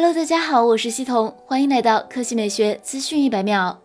Hello，大家好，我是西彤，欢迎来到科技美学资讯一百秒。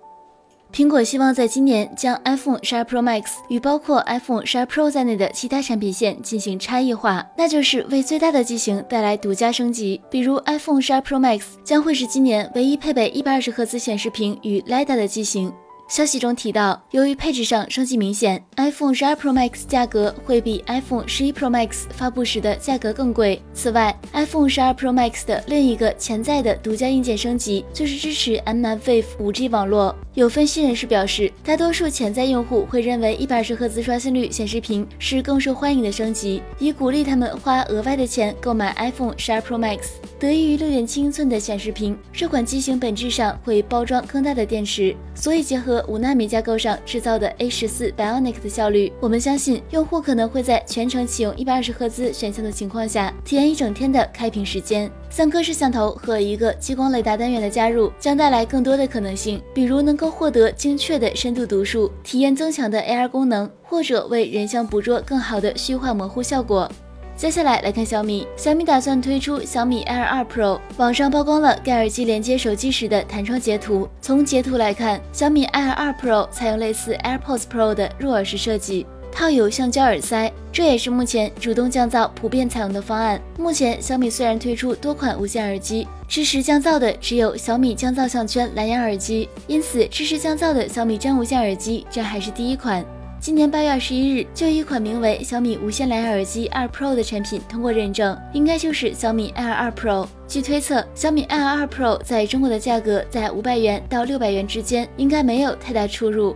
苹果希望在今年将 iPhone 12 Pro Max 与包括 iPhone 12 Pro 在内的其他产品线进行差异化，那就是为最大的机型带来独家升级。比如 iPhone 12 Pro Max 将会是今年唯一配备一百二十赫兹显示屏与 LiDAR 的机型。消息中提到，由于配置上升级明显，iPhone 12 Pro Max 价格会比 iPhone 11 Pro Max 发布时的价格更贵。此外，iPhone 12 Pro Max 的另一个潜在的独家硬件升级就是支持 mmWave 5G 网络。有分析人士表示，大多数潜在用户会认为一百二十赫兹刷新率显示屏是更受欢迎的升级，以鼓励他们花额外的钱购买 iPhone 12 Pro Max。得益于六点七英寸的显示屏，这款机型本质上会包装更大的电池，所以结合五纳米架构上制造的 A 十四 Bionic 的效率，我们相信用户可能会在全程启用一百二十赫兹选项的情况下，体验一整天的开屏时间。三颗摄像头和一个激光雷达单元的加入，将带来更多的可能性，比如能够获得精确的深度读数、体验增强的 AR 功能，或者为人像捕捉更好的虚化模糊效果。接下来来看小米，小米打算推出小米 Air 2 Pro，网上曝光了该耳机连接手机时的弹窗截图。从截图来看，小米 Air 2 Pro 采用类似 AirPods Pro 的入耳式设计，套有橡胶耳塞，这也是目前主动降噪普遍采用的方案。目前小米虽然推出多款无线耳机，支持降噪的只有小米降噪项圈蓝牙耳机，因此支持降噪的小米真无线耳机这还是第一款。今年八月二十一日，就一款名为小米无线蓝牙耳机二 Pro 的产品通过认证，应该就是小米 Air 二 Pro。据推测，小米 Air 二 Pro 在中国的价格在五百元到六百元之间，应该没有太大出入。